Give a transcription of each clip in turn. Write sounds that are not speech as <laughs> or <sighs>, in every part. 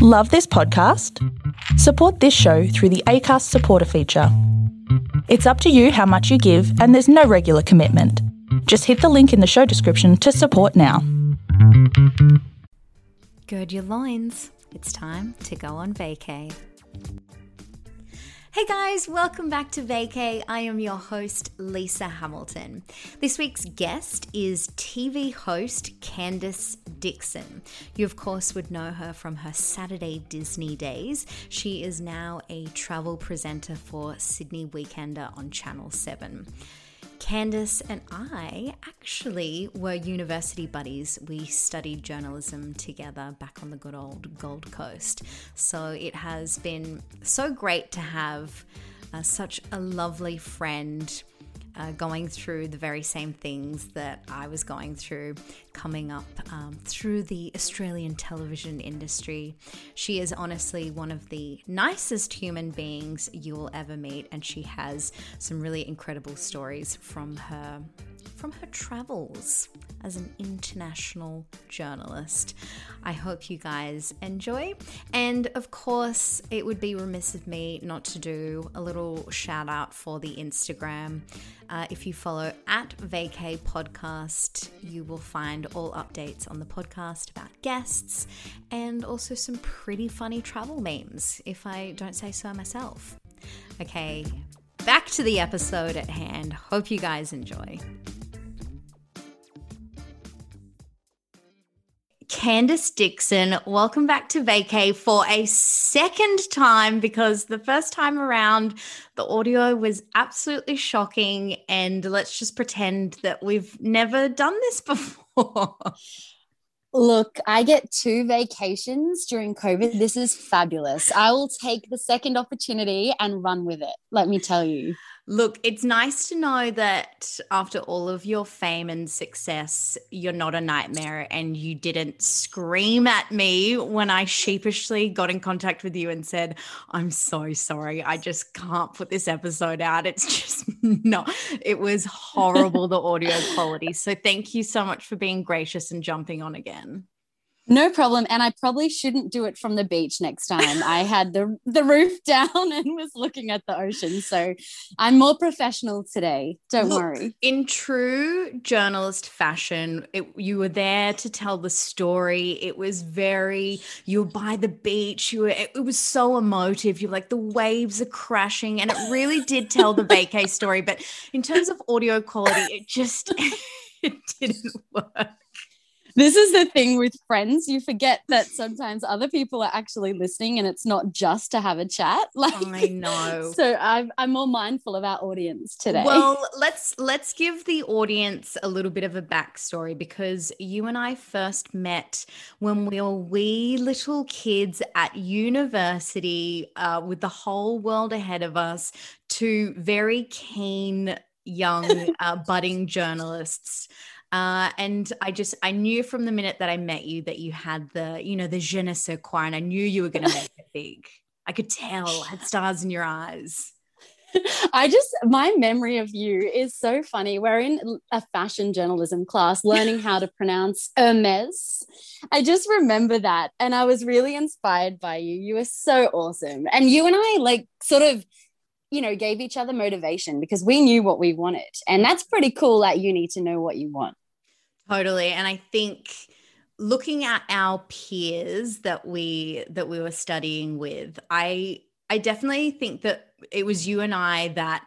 Love this podcast? Support this show through the ACAST supporter feature. It's up to you how much you give, and there's no regular commitment. Just hit the link in the show description to support now. Gird your loins. It's time to go on vacay. Hey guys, welcome back to Vacay. I am your host, Lisa Hamilton. This week's guest is TV host Candice Dixon. You, of course, would know her from her Saturday Disney days. She is now a travel presenter for Sydney Weekender on Channel 7. Candice and I actually were university buddies. We studied journalism together back on the good old Gold Coast. So it has been so great to have uh, such a lovely friend uh, going through the very same things that I was going through coming up um, through the Australian television industry. She is honestly one of the nicest human beings you will ever meet, and she has some really incredible stories from her from her travels as an international journalist. I hope you guys enjoy. And of course, it would be remiss of me not to do a little shout out for the Instagram. Uh, if you follow at Vacay Podcast, you will find all updates on the podcast about guests and also some pretty funny travel memes, if I don't say so myself. Okay, back to the episode at hand. Hope you guys enjoy. Candice Dixon, welcome back to Vacay for a second time because the first time around the audio was absolutely shocking. And let's just pretend that we've never done this <laughs> before. Look, I get two vacations during COVID. This is fabulous. I will take the second opportunity and run with it. Let me tell you. Look, it's nice to know that after all of your fame and success, you're not a nightmare and you didn't scream at me when I sheepishly got in contact with you and said, I'm so sorry. I just can't put this episode out. It's <laughs> just not, it was horrible, the audio quality. So thank you so much for being gracious and jumping on again. No problem. And I probably shouldn't do it from the beach next time. I had the the roof <laughs> down and was looking at the ocean. So I'm more professional today. Don't Look, worry. In true journalist fashion, it, you were there to tell the story. It was very you were by the beach. You were it, it was so emotive. You're like the waves are crashing. And it really did tell the vacay story. But in terms of audio quality, it just <laughs> it didn't work this is the thing with friends. You forget that sometimes other people are actually listening and it's not just to have a chat. <laughs> Like I know. So I'm I'm more mindful of our audience today. Well, let's let's give the audience a little bit of a backstory because you and I first met when we were wee little kids at university uh, with the whole world ahead of us two very keen young uh, budding journalists uh, and I just, I knew from the minute that I met you that you had the, you know, the je ne sais quoi, and I knew you were going to make it big. I could tell, had stars in your eyes. I just, my memory of you is so funny. We're in a fashion journalism class learning how to pronounce Hermes. I just remember that. And I was really inspired by you. You were so awesome. And you and I, like, sort of you know, gave each other motivation because we knew what we wanted. And that's pretty cool that you need to know what you want. Totally. And I think looking at our peers that we that we were studying with, I I definitely think that it was you and I that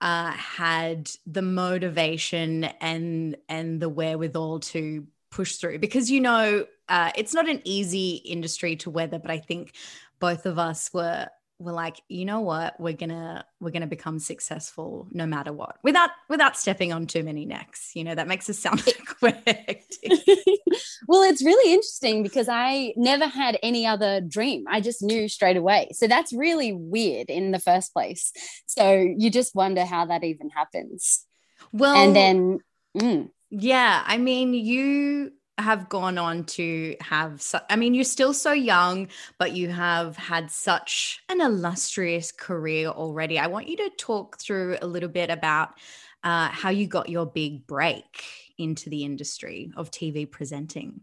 uh, had the motivation and and the wherewithal to push through because you know uh, it's not an easy industry to weather, but I think both of us were we're like you know what? We're gonna we're gonna become successful no matter what without without stepping on too many necks you know that makes us sound <laughs> quick <laughs> well it's really interesting because i never had any other dream. I just knew straight away. So that's really weird in the first place. So you just wonder how that even happens. Well and then mm. yeah i mean you have gone on to have su- i mean you're still so young but you have had such an illustrious career already i want you to talk through a little bit about uh, how you got your big break into the industry of tv presenting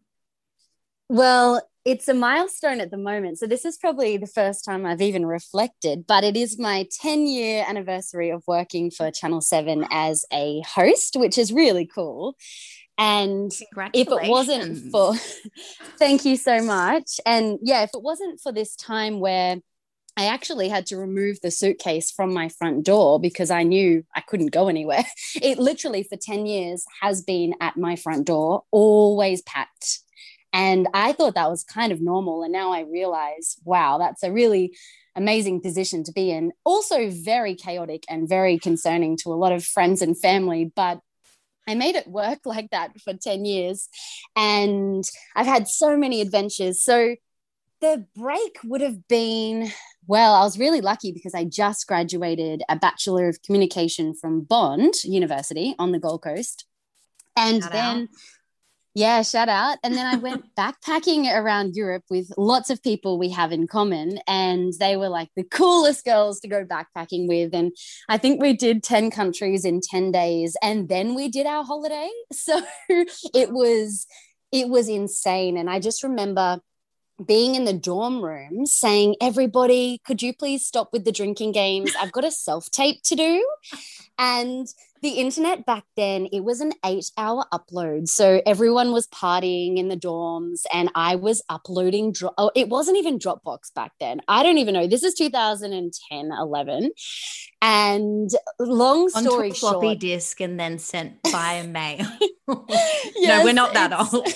Well, it's a milestone at the moment. So this is probably the first time I've even reflected, but it is my 10 year anniversary of working for Channel 7 as a host, which is really cool. And if it wasn't for, <laughs> thank you so much. And yeah, if it wasn't for this time where I actually had to remove the suitcase from my front door because I knew I couldn't go anywhere. <laughs> It literally, for 10 years, has been at my front door, always packed. And I thought that was kind of normal. And now I realize, wow, that's a really amazing position to be in. Also, very chaotic and very concerning to a lot of friends and family. But I made it work <laughs> like that for 10 years. And I've had so many adventures. So the break would have been well, I was really lucky because I just graduated a Bachelor of Communication from Bond University on the Gold Coast. And shout then, out. Yeah, shout out. And then I went <laughs> backpacking around Europe with lots of people we have in common. And they were like the coolest girls to go backpacking with. And I think we did 10 countries in 10 days. And then we did our holiday. <laughs> So it was. It was insane. And I just remember being in the dorm room saying, Everybody, could you please stop with the drinking games? I've got a self tape to do. And the internet back then, it was an eight hour upload. So everyone was partying in the dorms, and I was uploading. Dro- oh, it wasn't even Dropbox back then. I don't even know. This is 2010, 11. And long story Onto a floppy short, disk and then sent via <laughs> mail. yes, no, we're not that old.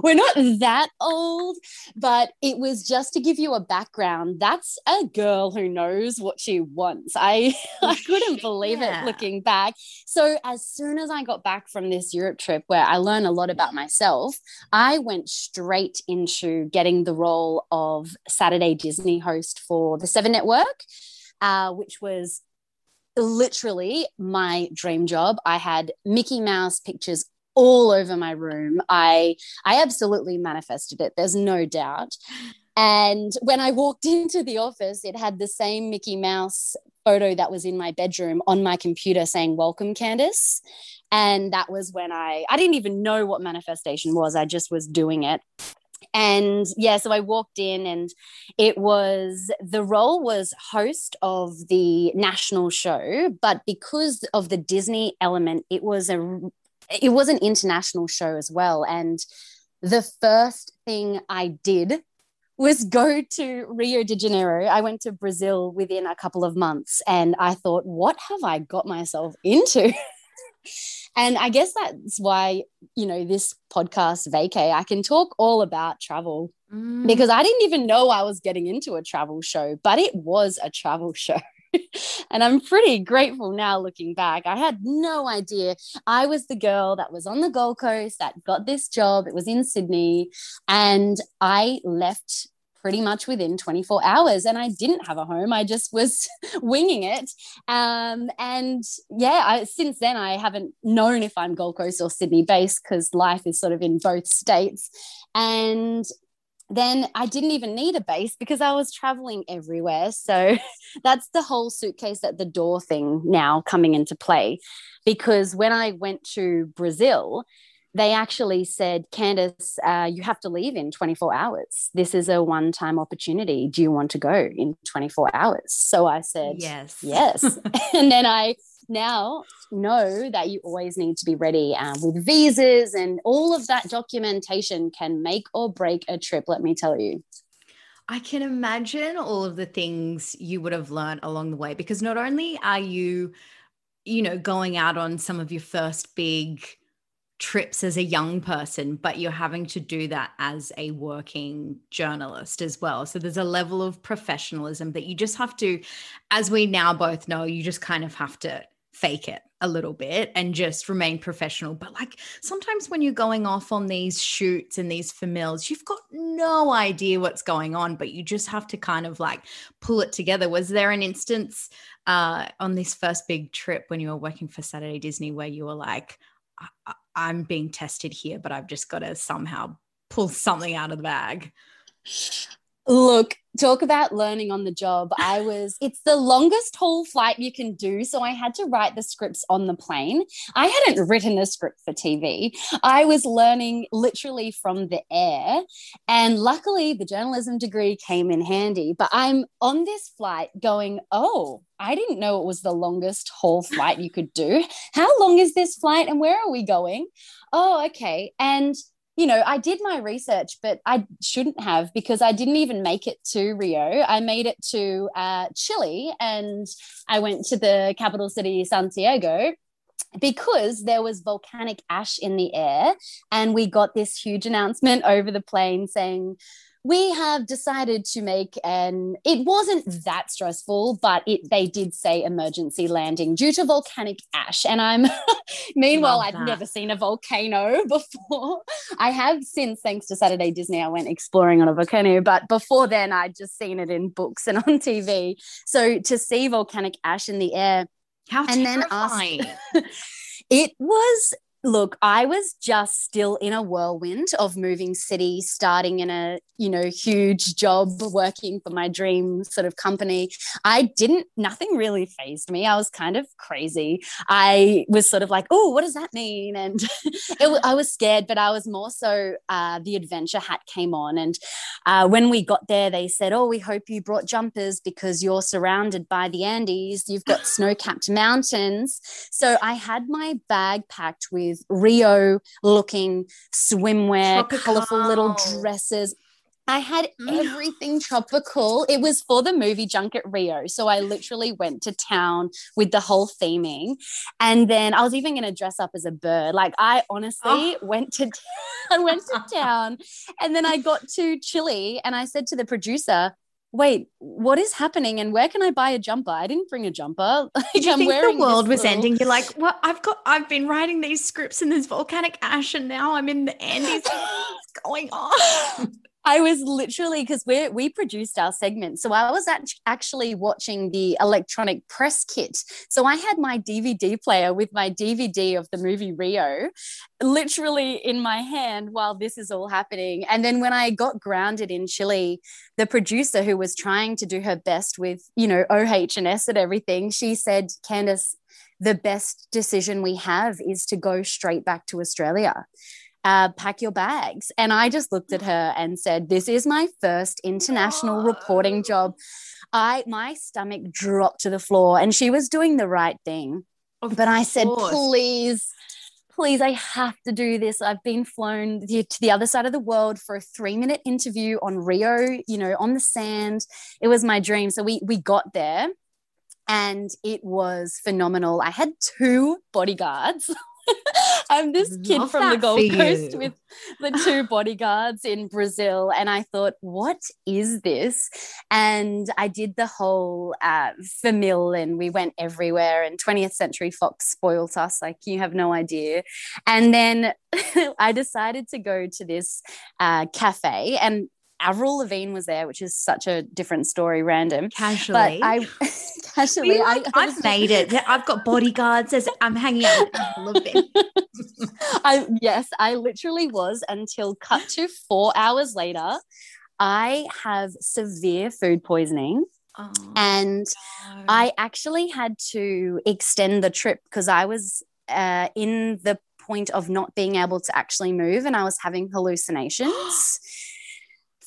<laughs> we're not that old, but it was just to give you a background. That's a girl who knows what she wants. I <laughs> I couldn't believe yeah. it looking back. So as soon as I got back from this Europe trip where I learned a lot about myself, I went straight into getting the role of Saturday Disney host for the Seven Network. Uh, which was literally my dream job. I had Mickey Mouse pictures all over my room. I I absolutely manifested it. There's no doubt. And when I walked <laughs> into the office, it had the same Mickey Mouse photo that was in my bedroom on my computer saying welcome Candice. And that was when I I didn't even know what manifestation was. I just was doing it and yeah so i walked in and it was the role was host of the national show but because of the disney element it was a it was an international show as well and the first thing i did was go to rio de janeiro i went to brazil within a couple of months and i thought what have i got myself into <laughs> And I guess that's why, you know, this podcast, Vacay, I can talk all about travel mm. because I didn't even know I was getting into a travel show, but it was a travel show. <laughs> <laughs> and I'm pretty grateful now looking back. I had no idea. I was the girl that was on the Gold Coast that got this job. It was in Sydney. And I left pretty much within 24 hours and i didn't have a home i just was <laughs> winging it um, and yeah I, since then i haven't known if i'm gold coast or sydney based because life is sort of in both states and then I didn't even need a base because I was traveling everywhere. So <laughs> that's the whole suitcase at the door thing now coming into play. Because when I went to Brazil, they actually said, Candice, uh, you have to leave in 24 hours. This is a one time opportunity. Do you want to go in 24 hours? So I said, Yes. Yes. <laughs> and then I now know that you always need to be ready um, with visas and all of that documentation can make or break a trip, let me tell you. I can imagine all of the things you would have learned along the way because not only are you, you know, going out on some of your first big trips as a young person, but you're having to do that as a working journalist as well. So there's a level of professionalism that you just have to, as we now both know, you just kind of have to fake it a little bit and just remain professional. But like sometimes when you're going off on these shoots and these familiars, you've got no idea what's going on, but you just have to kind of like pull it together. Was there an instance uh, on this first big trip when you were working for Saturday Disney where you were like, I'm being tested here, but I've just got to somehow pull something out of the bag. Look, talk about learning on the job. <laughs> I was, it's the longest haul flight you can do. So I had to write the scripts on the plane. I hadn't written a script for TV. I was learning literally from the air. And luckily, the journalism degree came in handy. But I'm on this flight going, oh, I didn't know it was the longest haul flight you could do. How long is this flight and where are we going? Oh, okay. And you know, I did my research, but I shouldn't have because I didn't even make it to Rio. I made it to uh, Chile and I went to the capital city, Santiago, because there was volcanic ash in the air. And we got this huge announcement <laughs> over the plane saying, we have decided to make an it wasn't that stressful but it they did say emergency landing due to volcanic ash. And i'm <laughs> meanwhile i've never seen a volcano <laughs> before. I have since thanks to saturday disney i went exploring on a volcano but before then i'd just seen it in books and <laughs> on tv so to see volcanic ash in the air how and terrifying. then ask it was look i was just still in a whirlwind of moving city starting in a you know huge job working for my dream sort of company. I didn't nothing really phased me. I was kind of crazy. I was sort of like oh what does that mean? And <laughs> it, i was scared but i was more so uh, the adventure hat came on. And uh, when we got there they said oh we hope you brought jumpers because you're surrounded by the andes. You've got snow-capped mountains. So i had my bag packed with with Rio looking swimwear, Tropical. colorful little dresses. I had mm. everything tropical. It was for the movie Junket Rio. So I literally went to town with the whole theming. And then I was even going to dress up as a bird. Like I honestly oh. went to <laughs> I went to <laughs> town and then I got to Chile and I said to the producer, wait, what is happening and where can I buy a jumper? I didn't bring a jumper. <laughs> Like, Did you I'm think the world was little... ending? You're like, <laughs> well, I've got, I've been writing these scripts in this volcanic ash and now I'm in the Andes. <gasps> What's going on? <laughs> I was literally because we we produced our segment, so I was actually watching the electronic press kit. So I had my DVD player with my DVD of the movie Rio, literally in my hand while this is all happening. And then when I got grounded in Chile, the producer who was trying to do her best with you know OH and S and everything, she said, "Candice, the best decision we have is to go straight back to Australia." Uh, pack your bags. And I just looked at her and said, This is my first international reporting job. I my stomach dropped to the floor and she was doing the right thing. Of but I said, please, please, I have to do this. I've been flown to the other side of the world for a three minute interview on Rio, you know, on the sand. It was my dream. So we we got there and it was phenomenal. I had two bodyguards. <laughs> <laughs> I'm this kid from the Gold Coast with the two bodyguards in Brazil. And I thought, what is this? And I did the whole uh, famil and we went everywhere. And 20th Century Fox spoilt us, like you have no idea. And then <laughs> I decided to go to this uh, cafe. And Avril Lavigne was there, which is such a different story, random. Casually. But I casually I, <laughs> <laughs> have made it. I've got bodyguards as I'm hanging out with Avril Lavigne. <laughs> I yes, I literally was until cut to four hours later. I have severe food poisoning. Oh, and no. I actually had to extend the trip because I was uh, in the point of not being able to actually move and I was having hallucinations. <gasps> <gasps> <gasps>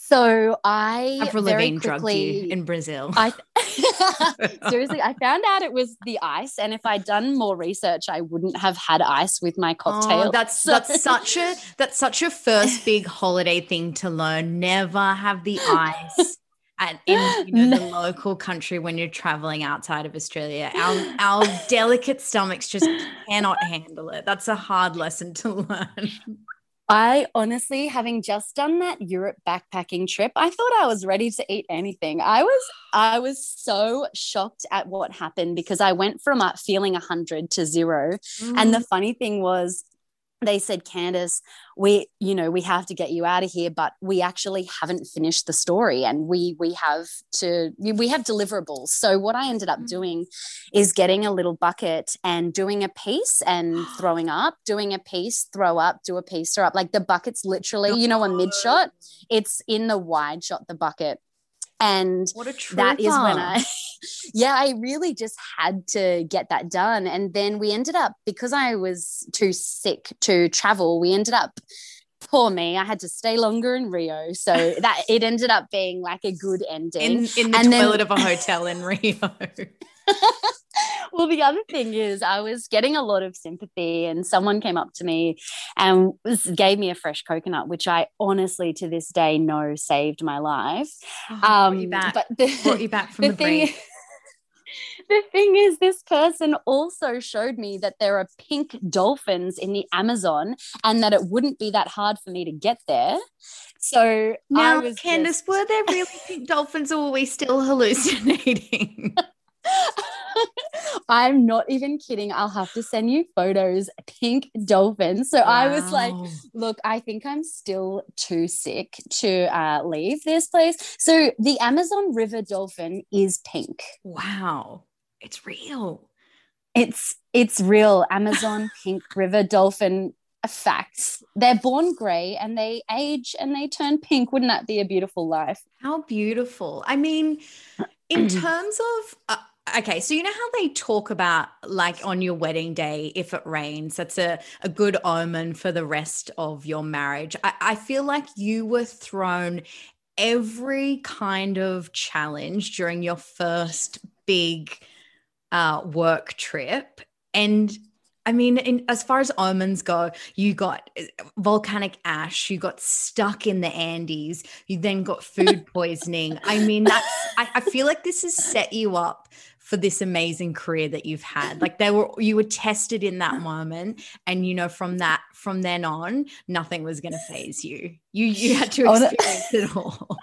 So I Avril Lavigne drugged you in Brazil. I <laughs> <laughs> seriously, I found out it was the ice, and if I'd done more research, I wouldn't have had ice with my oh, cocktail. Oh, that's so. that's such a that's such a first big holiday thing to learn. Never have the ice. At, in you know, the <laughs> local country when you're traveling outside of Australia. Our our delicate stomachs just cannot handle it. That's a hard lesson to learn. I honestly, having just done that Europe backpacking trip, I thought I was ready to eat anything. I was, I was so shocked at what happened because I went from uh, feeling a hundred to zero. Mm. And the funny thing was, they said, Candice, we, you know, we have to get you out of here, but we actually haven't finished the story and we we have to we have deliverables. So what I ended up mm. doing is getting a little bucket and doing a piece and <gasps> throwing up, doing a piece, throw up, do a piece, throw up. Like the bucket's literally, you know, a mid shot. It's in the wide shot, the bucket And that is when I, <laughs> yeah, I really just had to get that done. And then we ended up, because I was too sick to travel, we ended up poor me, I had to stay longer in Rio. So <laughs> that it ended up being like a good ending. In, in the and toilet then, of a hotel in Rio. <laughs> <laughs> well, the other thing is, I was getting a lot of sympathy, and someone came up to me and was, gave me a fresh coconut, which I honestly to this day know saved my life. Oh, um, but the, brought you back from the, the thing, <laughs> the thing is, this person also showed me that there are pink dolphins in the Amazon and that it wouldn't be that hard for me to get there. So now, Candice, just... were there really pink dolphins or were we still <laughs> hallucinating? <laughs> I'm not even kidding. I'll have to send you photos, pink dolphin. So wow. I was like, look, I think I'm still too sick to uh, leave this place. So the Amazon River dolphin is pink. Wow. It's real. It's it's real. Amazon <laughs> pink river dolphin facts. They're born gray and they age and they turn pink. Wouldn't that be a beautiful life? How beautiful. I mean, in <clears throat> terms of uh, okay so you know how they talk about like on your wedding day if it rains that's a, a good omen for the rest of your marriage I, I feel like you were thrown every kind of challenge during your first big uh, work trip and I mean, in, as far as omens go, you got uh, volcanic ash, you got stuck in the Andes, you then got food <laughs> poisoning. I mean, that's, I, I, feel like this has set you up for this amazing career that you've had. Like they were you were tested in that moment and you know from that from then on nothing was going to phase you. You you had to experience it all.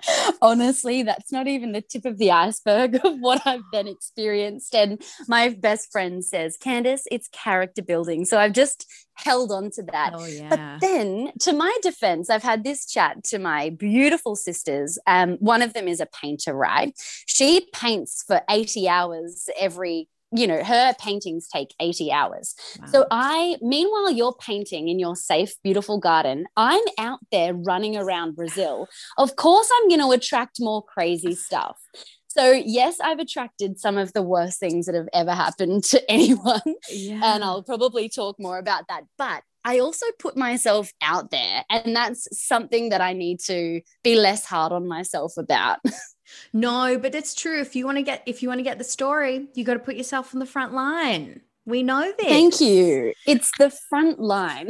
<laughs> honestly, that's not even the tip of the iceberg <laughs> of what I've then experienced. And my best friend says, Candice, it's character building. So I've just held on to that. Oh, yeah. But then, to my defense, I've had this chat to my beautiful sisters. Um, one of them is a painter, right? She paints for 80 hours every you know, her paintings take 80 hours. Wow. So I, meanwhile, you're painting in your safe, beautiful garden. I'm out there running around Brazil. Of course, I'm going to attract more crazy stuff. So, yes, I've attracted some of the worst things that have ever happened to <laughs> anyone. Yeah. And I'll probably talk more about that. But I also put myself out there. And that's something that I need to be less hard on myself about. <laughs> No, but it's true. If you want to get if you want to get the story, you got to put yourself on the front line. We know this. Thank you. It's the front line.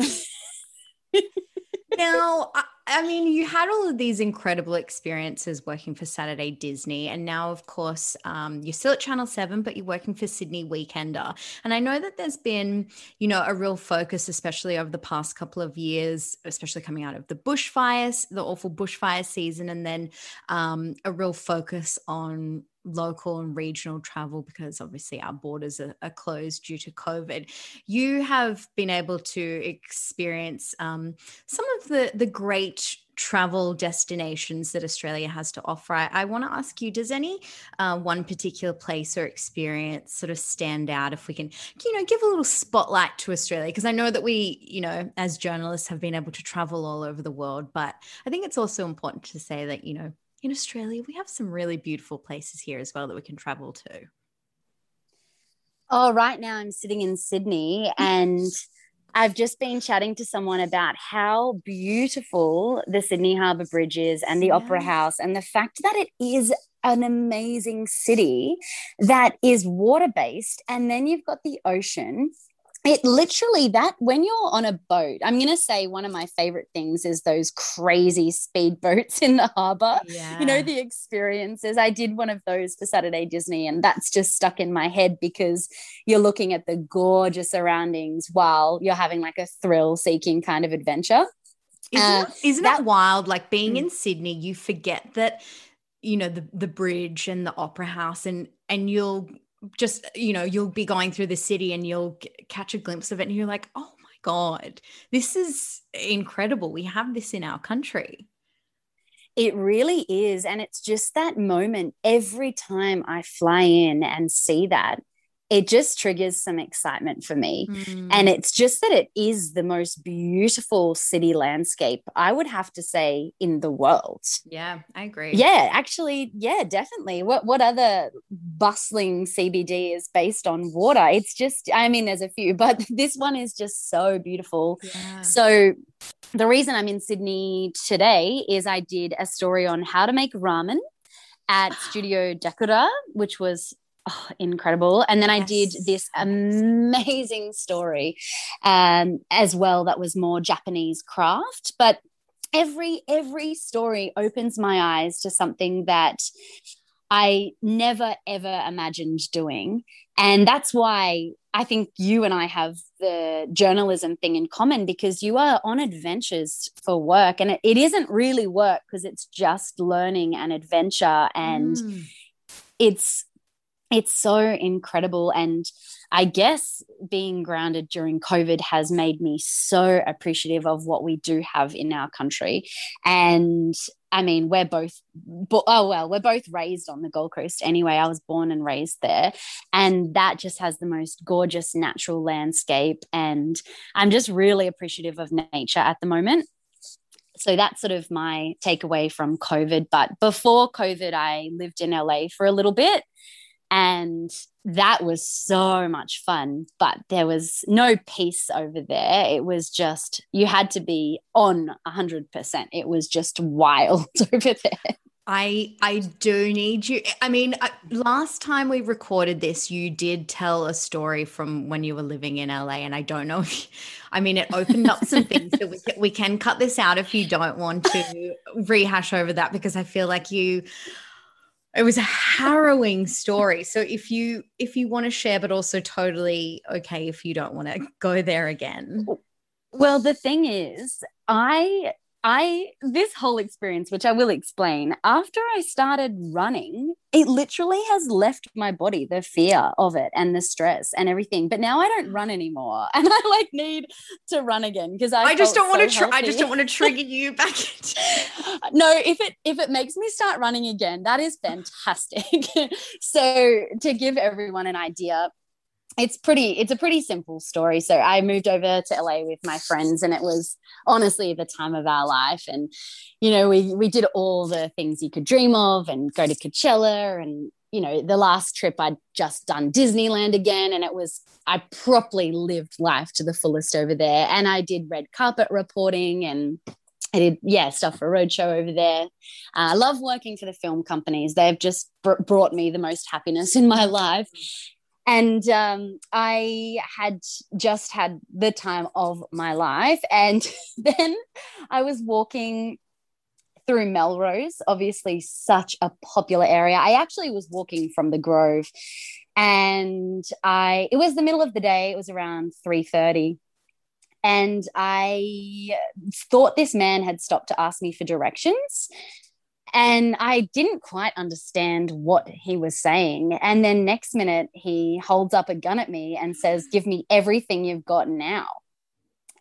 <laughs> now, I, I mean, you had all of these incredible experiences working for Saturday Disney, and now, of course, um, you're still at Channel Seven, but you're working for Sydney Weekender. And I know that there's been, you know, a real focus, especially over the past couple of years, especially coming out of the bushfires, the awful bushfire season, and then um, a real focus on local and regional travel because obviously our borders are, are, closed due to COVID. You have been able to experience um, some of the the great travel destinations that Australia has to offer. I, I want to ask you: Does any uh, one particular place or experience sort of stand out? If we can, you know, give a little spotlight to Australia, because I know that we, you know, as journalists, have been able to travel all over the world, but I think it's also important to say that you know in Australia, we have some really beautiful places here as well that we can travel to. Oh, right now I'm sitting in Sydney and I've just been chatting to someone about how beautiful the Sydney Harbour Bridge is and the yeah. Opera House, and the fact that it is an amazing city that is water based. And then you've got the ocean it literally that when you're on a boat i'm going to say one of my favorite things is those crazy speed boats <laughs> in the harbor yeah. you know the experiences i did one of those for saturday disney and that's just stuck in my head because you're looking at the gorgeous surroundings while you're having like a thrill seeking kind of adventure isn't, uh, isn't that, it wild like being mm. in sydney you forget that you know the the bridge and the opera house and and you'll just you know you'll be going through the city and you'll catch a glimpse of it and you're like oh my god this is incredible. We have this in our country. It really is and it's just that moment every time i fly in and see that it just triggers some excitement for me. Mm. And it's just that it is the most beautiful city landscape, I would have to say, in the world. Yeah, I agree. Yeah, actually, yeah, definitely. What what other bustling CBD is based on water? It's just, I mean, there's a few, <laughs> but this one is just so beautiful. Yeah. So the reason I'm in Sydney today is I did a story on how to make ramen at <gasps> Studio Dekura, which was oh, incredible. And then I did this amazing story um, as well that was more Japanese craft. But every every story opens my eyes to something that I never ever imagined doing. And that's why I think you and I have the journalism thing in common because you are on adventures for work and it, it isn't really work because it's just learning and adventure and mm. it's it's so incredible. And i guess being grounded during covid has made me so appreciative of what we do have in our country. And i mean we're both oh well we're both raised on the gold coast anyway. I was born and raised there. And that just has the most gorgeous natural landscape. And i'm just really appreciative of nature at the moment. So that's sort of my takeaway from COVID. But before COVID, I lived in LA for a little bit and that was so much fun but there was no peace over there it was just you had to be on 100% it was just wild <laughs> over there I I do need you. I mean, uh, last time we recorded this, you did tell a story from when you were living in LA, and I don't know. <laughs> If, I mean, it opened up some things that we we can cut this out if you don't want to rehash over that because I feel like you it was a harrowing story. So if you if you want to share but also totally okay if you don't want to go there again. Well the thing is i I this whole experience, which I will explain, after I started running, it literally has left my body the fear of it and the stress and everything. But now I don't run anymore, <laughs> and I like need to run again because I, I just don't want to. Tr- I just don't want to trigger you back. <laughs> no, if it if it makes me start running again, that is fantastic. <laughs> so to give everyone an idea, it's pretty it's a pretty simple story so i moved over to la with my friends and it was honestly the time of our life and you know we we did all the things you could dream of and go to coachella and you know the last trip i'd just done disneyland again and it was i properly lived life to the fullest over there and i did red carpet reporting and I did, yeah, stuff for Roadshow over there. Uh, I love working for the film companies. They've just br- brought me the most happiness in my life and um, I had just had the time of my life. And <laughs> then I was walking through Melrose, obviously such a popular area. I actually was walking from the Grove, and I it was the middle of the day. It was around three thirty, and I thought this man had stopped to ask me for directions. And I didn't quite understand what he was saying. And then next minute, he holds up a gun at me and says, Give me everything you've got now.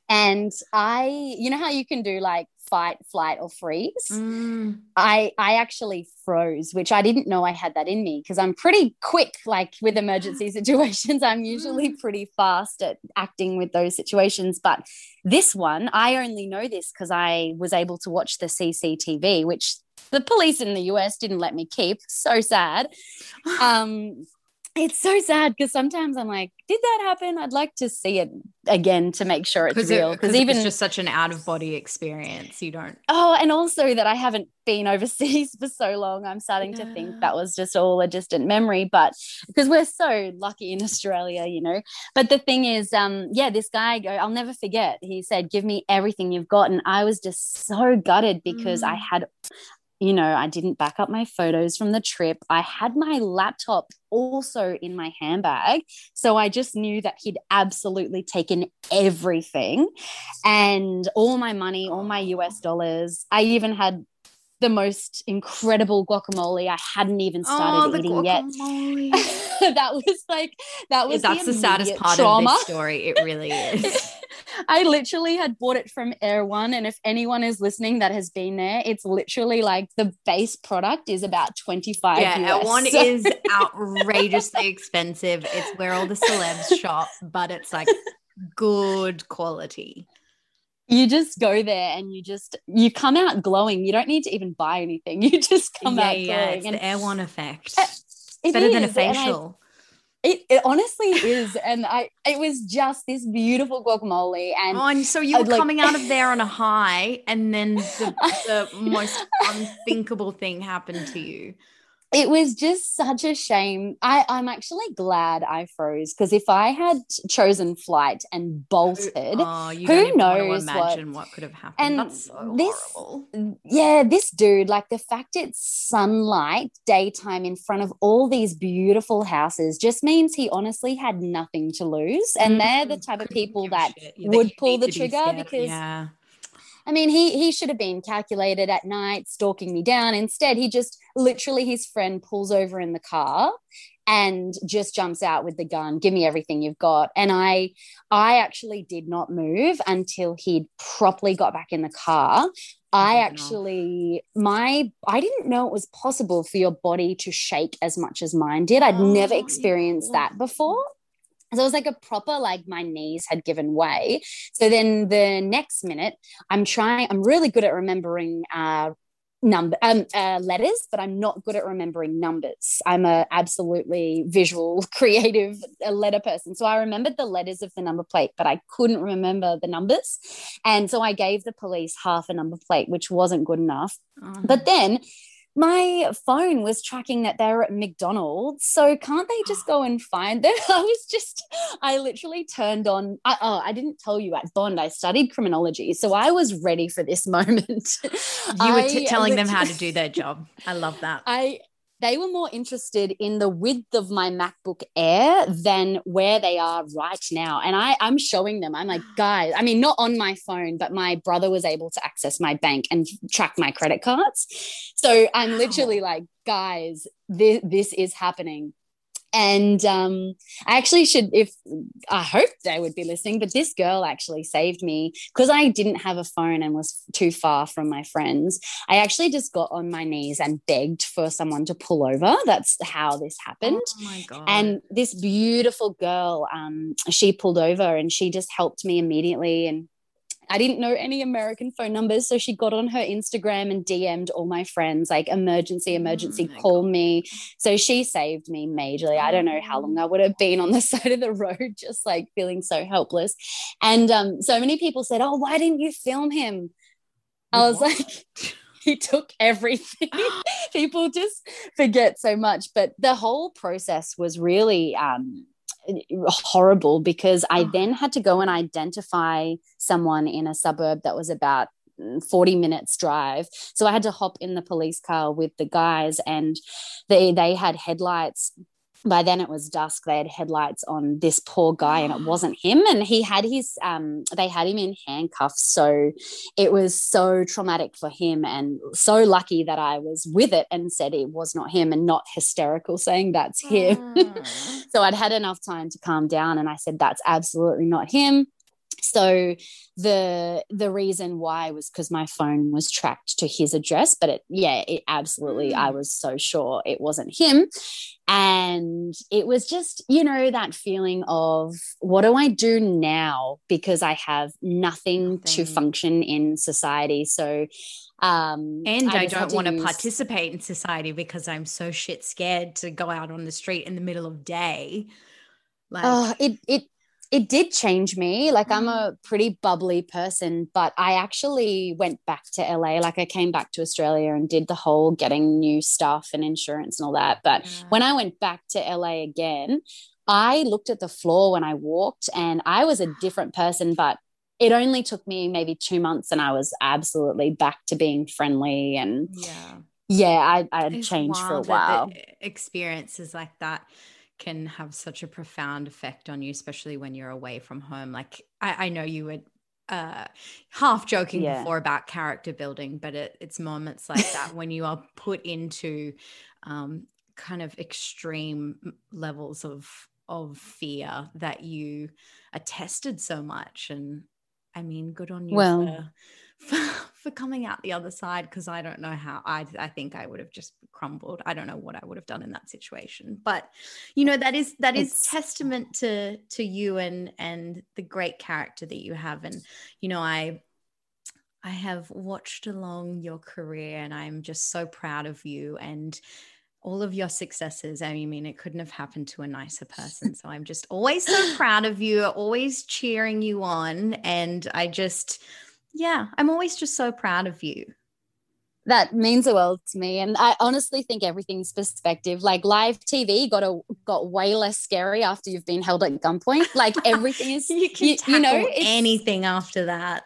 And I, you know how you can do like fight, flight, or freeze? Mm. I I actually froze, which I didn't know I had that in me because I'm pretty quick, like with emergency <gasps> situations. I'm usually mm. pretty fast at acting with those situations. But this one, I only know this because I was able to watch the CCTV, which the police in the US didn't let me keep. So sad. <laughs> Um, it's so sad because sometimes I'm like, did that happen? I'd like to see it again to make sure it's real. Because even it's just such an out of body experience. You don't. Oh, and also that I haven't been <laughs> overseas for so long. I'm starting yeah. to think that was just all a distant memory. But because we're so lucky in Australia, you know. But the thing is, um, yeah, this guy, go, I'll never forget. He said, "Give me everything you've got," and I was just so gutted because mm. I had you know, I didn't back up my photos from the trip. I had my laptop also in my handbag. So I just knew that he'd absolutely taken everything and all my money, all my US dollars. I even had the most incredible guacamole I hadn't even oh, started oh, eating yet. <laughs> that was like that was yeah, that's the, the saddest part trauma. of this story. It really is. <laughs> I literally had bought it from Erewhon. And if anyone is listening that has been there, it's literally like the base product is about 25 Yeah, US, Erewhon so- is outrageously expensive. It's where all the celebs shop, but it's like good quality. you just go there and you just you come out glowing. You don't need to even buy anything. <laughs> You just come yeah, out yeah, glowing. it's And the Erewhon effect. Uh, it Better than a is, and I- facial. It, it honestly is. <laughs> And I it was just this beautiful guacamole. And Oh, and so you were like- coming out of <laughs> there on a high, and then the, the <laughs> most unthinkable thing happened to you. It was just such a shame. I, I'm actually glad I froze because if I had chosen flight and bolted, Oh, Who knows want what- imagine what, could have happened. And That's so this- horrible. yeah, this dude, like the fact it's sunlight, daytime in front of all these beautiful houses just means he honestly had nothing to lose. And they're the Mm, type of people that shit. Would pull the to be trigger because yeah. I mean, he he should have been calculated at night, stalking me down. Instead, he just literally his friend pulls over in the car and just jumps out with the gun. Give me everything you've got. And I I actually did not move until he'd properly got back in the car. I oh actually my I didn't know it was possible for your body to shake as much as mine did. I'd Oh, never experienced poor that before. So it was like a proper like my knees had given way. So then the next minute, I'm trying. I'm really good at remembering uh, number um uh, letters, but I'm not good at remembering numbers. I'm a absolutely visual, <laughs> creative uh, letter person. So I remembered the letters of the number plate, but I couldn't remember the numbers. And so I gave the police half a number plate, which wasn't good enough. Oh. But then my phone was tracking that they were at McDonald's. So can't they just <gasps> go and find them? <laughs> I was just, I literally turned on. I, oh, I didn't tell you at Bond, I studied criminology. So I was ready for this <laughs> moment. you were t- telling them how to do their job. I love that. <laughs> I they were more interested in the width of my MacBook Air than where they are right now. And I, I'm showing them. I'm like, guys, I mean, not on my phone, but my brother was able to access my bank and track my credit cards. So I'm literally like, guys, this, this is happening. And um, I actually should, if I hope they would be listening, but this girl actually saved me because I didn't have a phone and was too far from my friends. I actually just got on my knees and begged for someone to pull over. That's how this happened. Oh my god. And this beautiful girl, um, she pulled over and she just helped me immediately. And I didn't know any American phone numbers. So she got on her Instagram and DM'd all my friends, like emergency, emergency, Oh call God. me. So she saved me majorly. I don't know how long I would have been on the <laughs> side of the road, just like feeling so helpless. And um, so many people said, Oh, why didn't you film him? I was What? like, <laughs> he took everything. <laughs> People just forget so much. But the whole process was really um, horrible because I then had to go and identify someone in a suburb that was about mm, 40 minutes drive. So i had to hop in the police car with the guys and they they had headlights by then it was dusk they had headlights on this poor guy and it <gasps> wasn't him and he had his um they had him in handcuffs so it was so traumatic for him and so lucky that i was with it and said it was not him and not hysterical saying that's him Ah. <laughs> so I'd had enough time to calm down and I said that's absolutely not him. So the the reason why was because my phone was tracked to his address, but it yeah, it absolutely Mm. I was so sure it wasn't him. And it was just, you know, that feeling of what do I do now? Because I have nothing, to function in society. So um And I, had don't want to use- participate in society because I'm so shit scared to go out on the street in the middle of day. Like, Oh, it it it did change me. Like I'm Mm. a pretty bubbly person, but I actually went back to LA. Like I came back to Australia and did the whole getting new stuff and insurance and all that. But yeah. when I went back to LA again, I looked at the floor when I walked and I was a different person, but it only took me maybe two months and I was absolutely back to being friendly and yeah. yeah, I I had changed for a while. experiences like that can have such a profound effect on you, especially when you're away from home. Like I, I know you were uh, half joking Yeah. before about character building, but it, it's moments like that <laughs> when you are put into um, kind of extreme levels of of fear that you are tested so much and I mean, good on you well, for, <laughs> for, for coming out the other side because I don't know how. I I think I would have just crumbled. I don't know what I would have done in that situation. But you know, that is that is testament to to you and and the great character that you have. And you know, I I have watched along your career and I'm just so proud of you and all of your successes. I mean, it couldn't have happened to a nicer person. <laughs> So I'm just always so proud of you, always cheering you on. And I just, yeah, I'm always just so proud of you. That means the world to me. And I honestly think everything's perspective. Like live TV got a got way less scary after you've been held at gunpoint. Like everything is <laughs> you can you, you know anything after that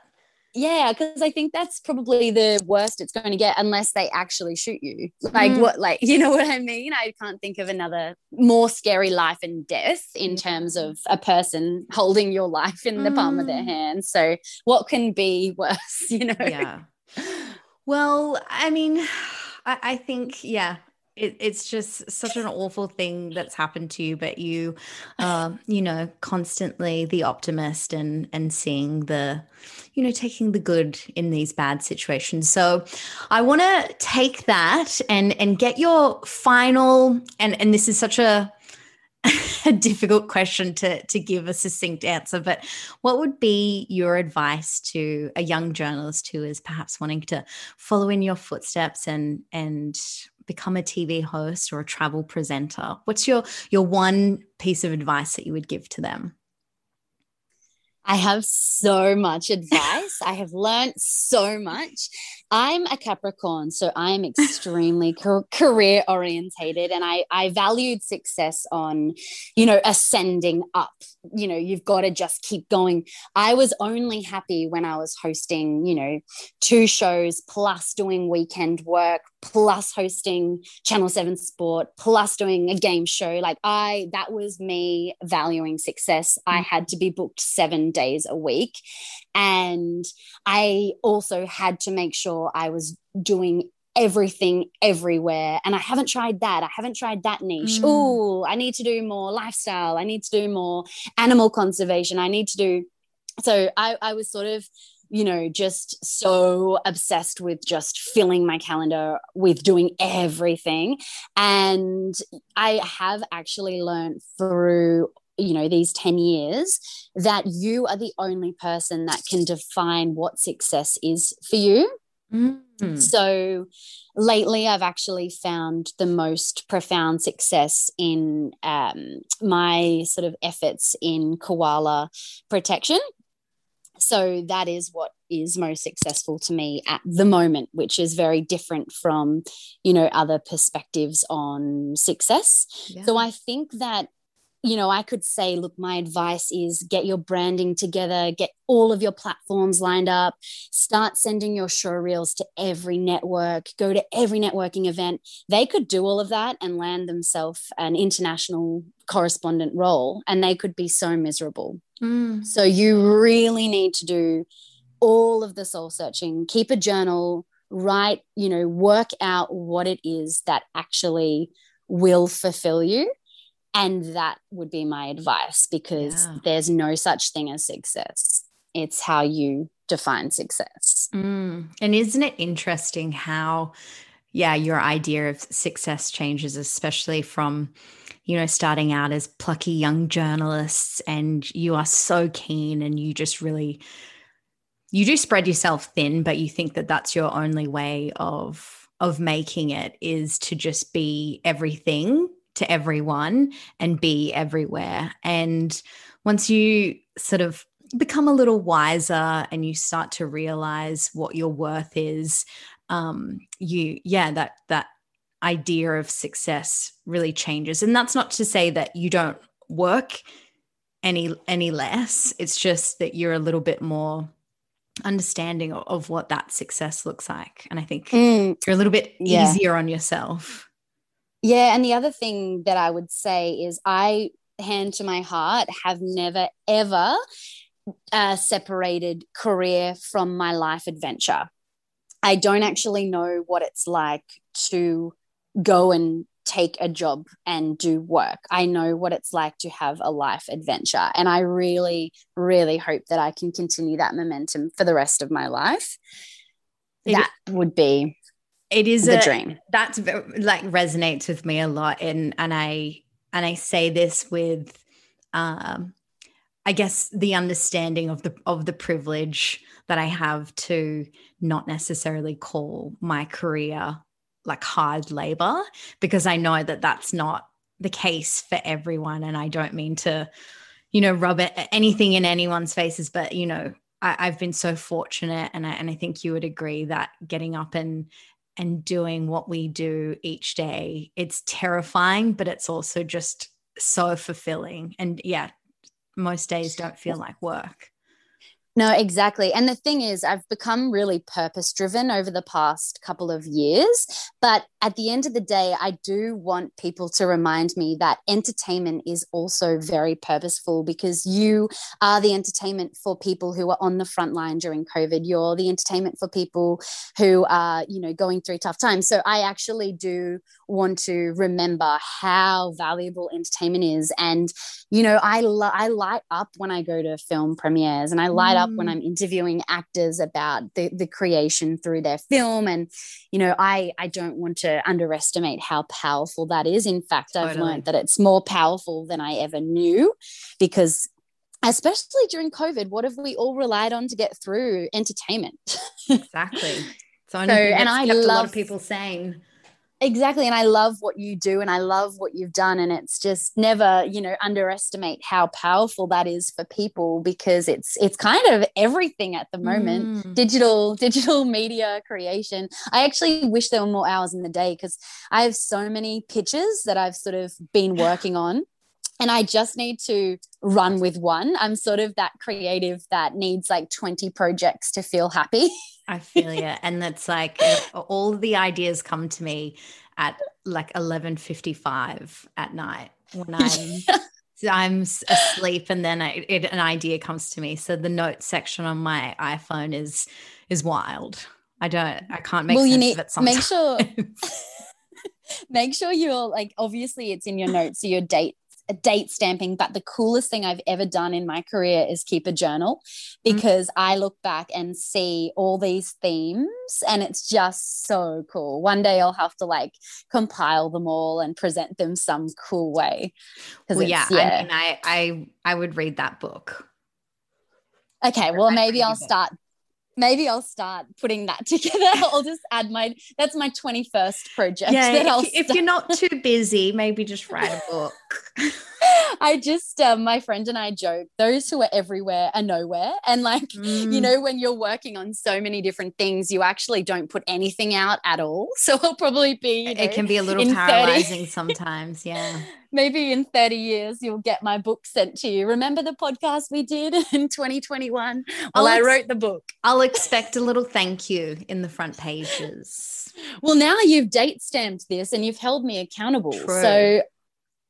yeah because i think that's probably the worst it's going to get unless they actually shoot you like mm. what like <laughs> you know what i mean i can't think of another more scary life and death in terms of a person holding your life in the mm. palm of their mm. hand so what can be <laughs> worse you know yeah well i mean <sighs> I, I think yeah it, it's just such an awful thing that's happened to you but you uh, you know constantly the optimist and and seeing the you know taking the good in these bad situations. So i want to take that and and get your final and and this is such a <laughs> a difficult question to to give a succinct answer but what would be your advice to a young journalist who is perhaps wanting to follow in your footsteps and and become a TV host or a travel presenter? What's your your one piece of advice that you would give to them? I have so much advice. I have learned so much. I'm a Capricorn, so I am extremely <laughs> career orientated and I, I valued success on, you know, ascending up. You know, you've got to just keep going. I was only happy when I was hosting, you know, two shows plus doing weekend work, plus hosting Channel 7 Sport, plus doing a game show. Like I, that was me valuing success. I mm. had to be booked seven days a week. And I also had to make sure I was doing everything everywhere. And I haven't tried that. I haven't tried that niche. Mm. Oh, I need to do more lifestyle. I need to do more animal conservation. I need to do. So I, I was sort of you know, just so obsessed with just filling my calendar with doing everything. And I have actually learned through you know these 10 years that you are the only person that can define what success is for you mm-hmm. so lately i've actually found the most profound success in um, my sort of efforts in koala protection so that is what is most successful to me at the moment which is very different from you know other perspectives on success yeah. so i think that you know, I could say, look, my advice is get your branding together, get all of your platforms lined up, start sending your show reels to every network, go to every networking event. They could do all of that and land themselves an international correspondent role, and they could be so miserable. Mm. So, you really need to do all of the soul searching, keep a journal, write, you know, work out what it is that actually will fulfill you and that would be my advice because yeah. there's no such thing as success. It's how you define success. Mm. And isn't it interesting how, yeah, your idea of success changes, especially from, you know, starting out as plucky young journalists and you are so keen and you just really, you do spread yourself thin, but you think that that's your only way of of making it is to just be everything to everyone and be everywhere. And once you sort of become a little wiser and you start to realize what your worth is, um, you, yeah, that, that idea of success really changes. And that's not to say that you don't work any any less it's just that you're a little bit more understanding of, what that success looks like and i think mm, you're a little bit yeah. easier on yourself yeah. And the other thing that I would say is I, hand to my heart, have never, ever uh, separated career from my life adventure. I don't actually know what it's like to go and take a job and do work. I know what it's like to have a life adventure. And I really, really hope that I can continue that momentum for the rest of my life. It, that would be it is the a, dream. That's like resonates with me a lot. And and I and I say this with um I guess the understanding of the of the privilege that I have to not necessarily call my career like hard labor because I know that that's not the case for everyone and I don't mean to you know rub it, anything in anyone's faces but you know I, have been so fortunate and I, and I think you would agree that getting up and and doing what we do each day. It's terrifying but it's also just so fulfilling. And yeah most days don't feel like work no, exactly. And the thing is, I've become really purpose driven over the past couple of years. But at the end of the day, I do want people to remind me that entertainment is also very purposeful because you are the entertainment for people who are on the front line during COVID. You're the entertainment for people who are, you know, going through tough times. So I actually do want to remember how valuable entertainment is. And, you know, I, lo- I light up when I go to film premieres and I light. Up when mm. I'm interviewing actors about the, the creation through their film. And, you know, I, I don't want to underestimate how powerful that is. In fact, I've learned that it's more powerful than I ever knew because especially during COVID, what have we all relied on to get through entertainment? <laughs> exactly. So, and I love a lot of people saying exactly and i love what you do and i love what you've done and it's just never you know underestimate how powerful that is for people because it's it's kind of everything at the moment. Mm. digital <laughs> digital media creation. I actually wish there were more hours in the day because i have so many pitches that i've sort of been working on and I just need to run with one. I'm sort of that creative that needs like 20 projects to feel happy. I feel you. And that's like all the ideas come to me at like 11:55 at night when I'm <laughs> I'm asleep and then I, it, an idea comes to me. So the notes section on my iPhone is is wild. I don't I can't make well, sense you need, of it sometimes. Make sure <laughs> <laughs> make sure you're like obviously it's in your notes so your date date stamping, but the coolest thing I've ever done in my career is keep a journal mm. because mm-hmm. I look back and see all these themes and it's just so cool. One day I'll have to like compile them all and present them some cool way. Well, yeah, yeah, I mean, I, I, I would read that book. Okay, well, maybe I'll start maybe I'll start putting that <laughs> together. I'll just add my that's my 21st project. Yeah, if, if, you're not too busy, maybe just write a book. <laughs> <laughs> I just um, my friend and I joke those who are everywhere are nowhere. And like, mm. you know, when you're working on so many different things, you actually don't put anything out at all. <laughs> So it'll probably be you know, it can be a little paralyzing 30. sometimes. Yeah. <laughs> Maybe in 30 years you'll get my book sent to you. Remember the podcast we did in 2021? Well, ex- I wrote the book. I'll expect a little thank you in the front pages. Well, now you've date stamped this and you've held me accountable. True. So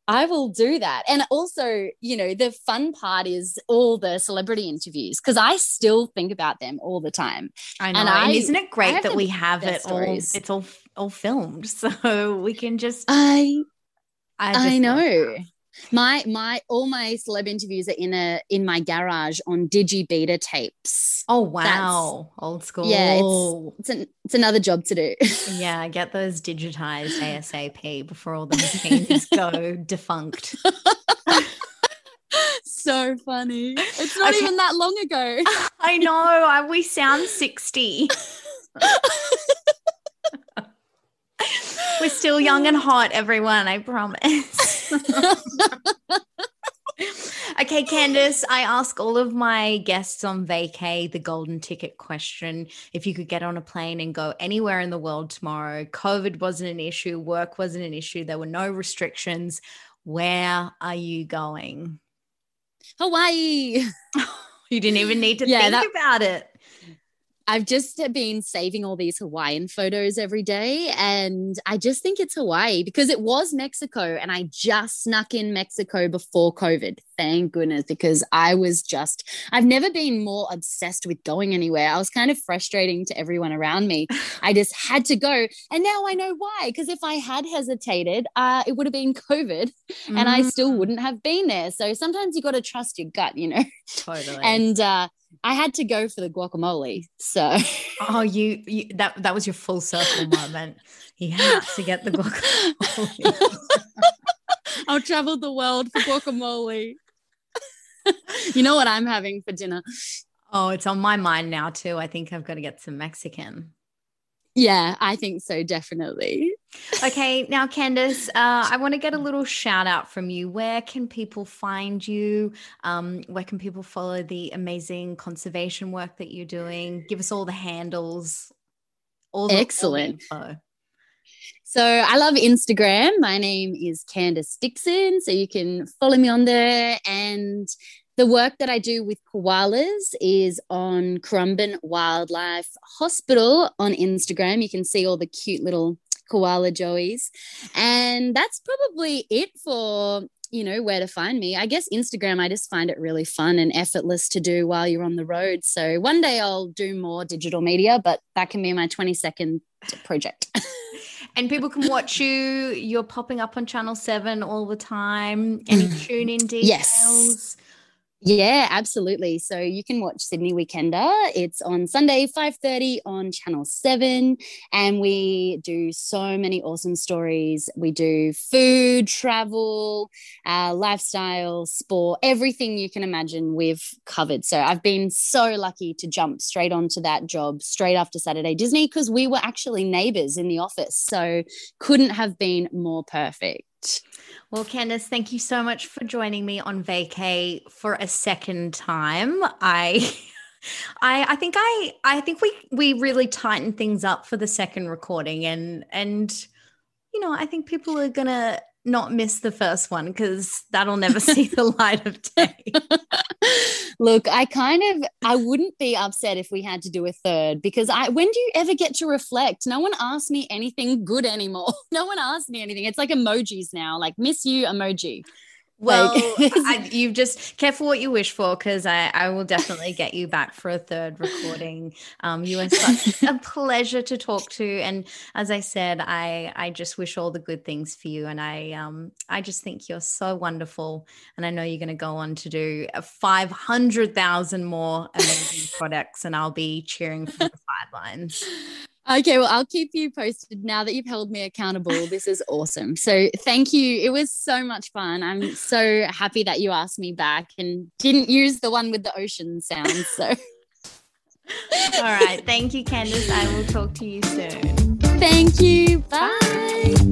I will do that. And also, you know, the fun part is all the celebrity interviews because I still think about them all the time. I know. And, I, and isn't it great that we have it stories. all? It's all all filmed, <laughs> so we can just. I I, I know. My my all my celeb interviews are in a in my garage on digibeta tapes. Oh wow, That's, old school. Yeah, it's it's, an, it's another job to do. <laughs> yeah, get those digitized ASAP before all the machines go <laughs> defunct. so funny. It's not okay. even that long ago. <laughs> I know. I, we sound sixty. We're still young and hot, everyone, I promise. <laughs> okay, Candice, I ask all of my guests on vacay the golden ticket question. If you could get on a plane and go anywhere in the world tomorrow, COVID wasn't an issue, work wasn't an issue, there were no restrictions. Where are you going? Hawaii. <laughs> you didn't even need to yeah, think that- about it. I've just been saving all these Hawaiian photos every day. And I just think it's Hawaii because it was Mexico. And I just snuck in Mexico before COVID. Thank goodness, because I was just, I've never been more obsessed with going anywhere. I was kind of frustrating to everyone around me. <laughs> I just had to go. And now I know why. Because if I had hesitated, uh, it would have been COVID and mm. I still mm. wouldn't have been there. So sometimes you got to trust your gut, you know? Totally. and, uh, I had to go for the guacamole. So Oh, you, you that that was your full circle moment. <laughs> He had to get the guacamole. <laughs> I'll travel the world for guacamole. <laughs> you know what I'm having for dinner? Oh, it's on my mind now too. I think I've got to get some Mexican. Yeah, I think so, definitely. Okay, now, Candice, uh, I want to get a little shout out from you. Where can people find you? Um, where can people follow the amazing conservation work that you're doing? Give us all the handles. All the, Excellent. All the so I love Instagram. My name is Candice Dixon. So you can follow me on there. And the work that I do with koalas is on Currumbin Wildlife Hospital on Instagram. You can see all the cute little koala joeys. And that's probably it for you know where to find me. I guess instagram i just find it really fun and effortless to do while you're on the road. So one day i'll do more digital media but that can be my 20 second project. <laughs> And people can watch you. You're popping up on channel 7 all the time. Any <laughs> tune in details? yes yeah, absolutely. So you can watch Sydney Weekender. It's on Sunday, 5:30 on Channel 7. And we do so many awesome stories. We do food, travel, uh, lifestyle, sport, everything you can imagine we've covered. So I've been so lucky to jump straight onto that job straight after Saturday Disney because we were actually neighbors in the office. So couldn't have been more perfect. Well, Candice, thank you so much for joining me on vacay for a second time. I <laughs> I I think I I think we we really tightened things up for the second recording and and you know, I think people are to not miss the first one because that'll never <laughs> see the light of day. <laughs> Look, I kind of I wouldn't be upset if we had to do a third because I when do you ever get to reflect? No one asks me anything good anymore. <laughs> No one asks me anything. It's like emojis now, like miss you emoji. Well, <laughs> I, you just careful what you wish for because I, I will definitely get you back for a third recording. Um, you are such a pleasure to talk to, and as I said, I I just wish all the good things for you, and I um I just think you're so wonderful, and I know you're going to go on to do five hundred thousand more amazing products, and I'll be cheering from the sidelines. Okay, well, I'll keep you posted now that you've held me accountable. This is awesome. So, thank you. It was so much fun. I'm so happy that you asked me back and didn't use the one with the ocean sound. So, all right. Thank you, Candice. I will talk to you soon. Thank you. Bye. Bye.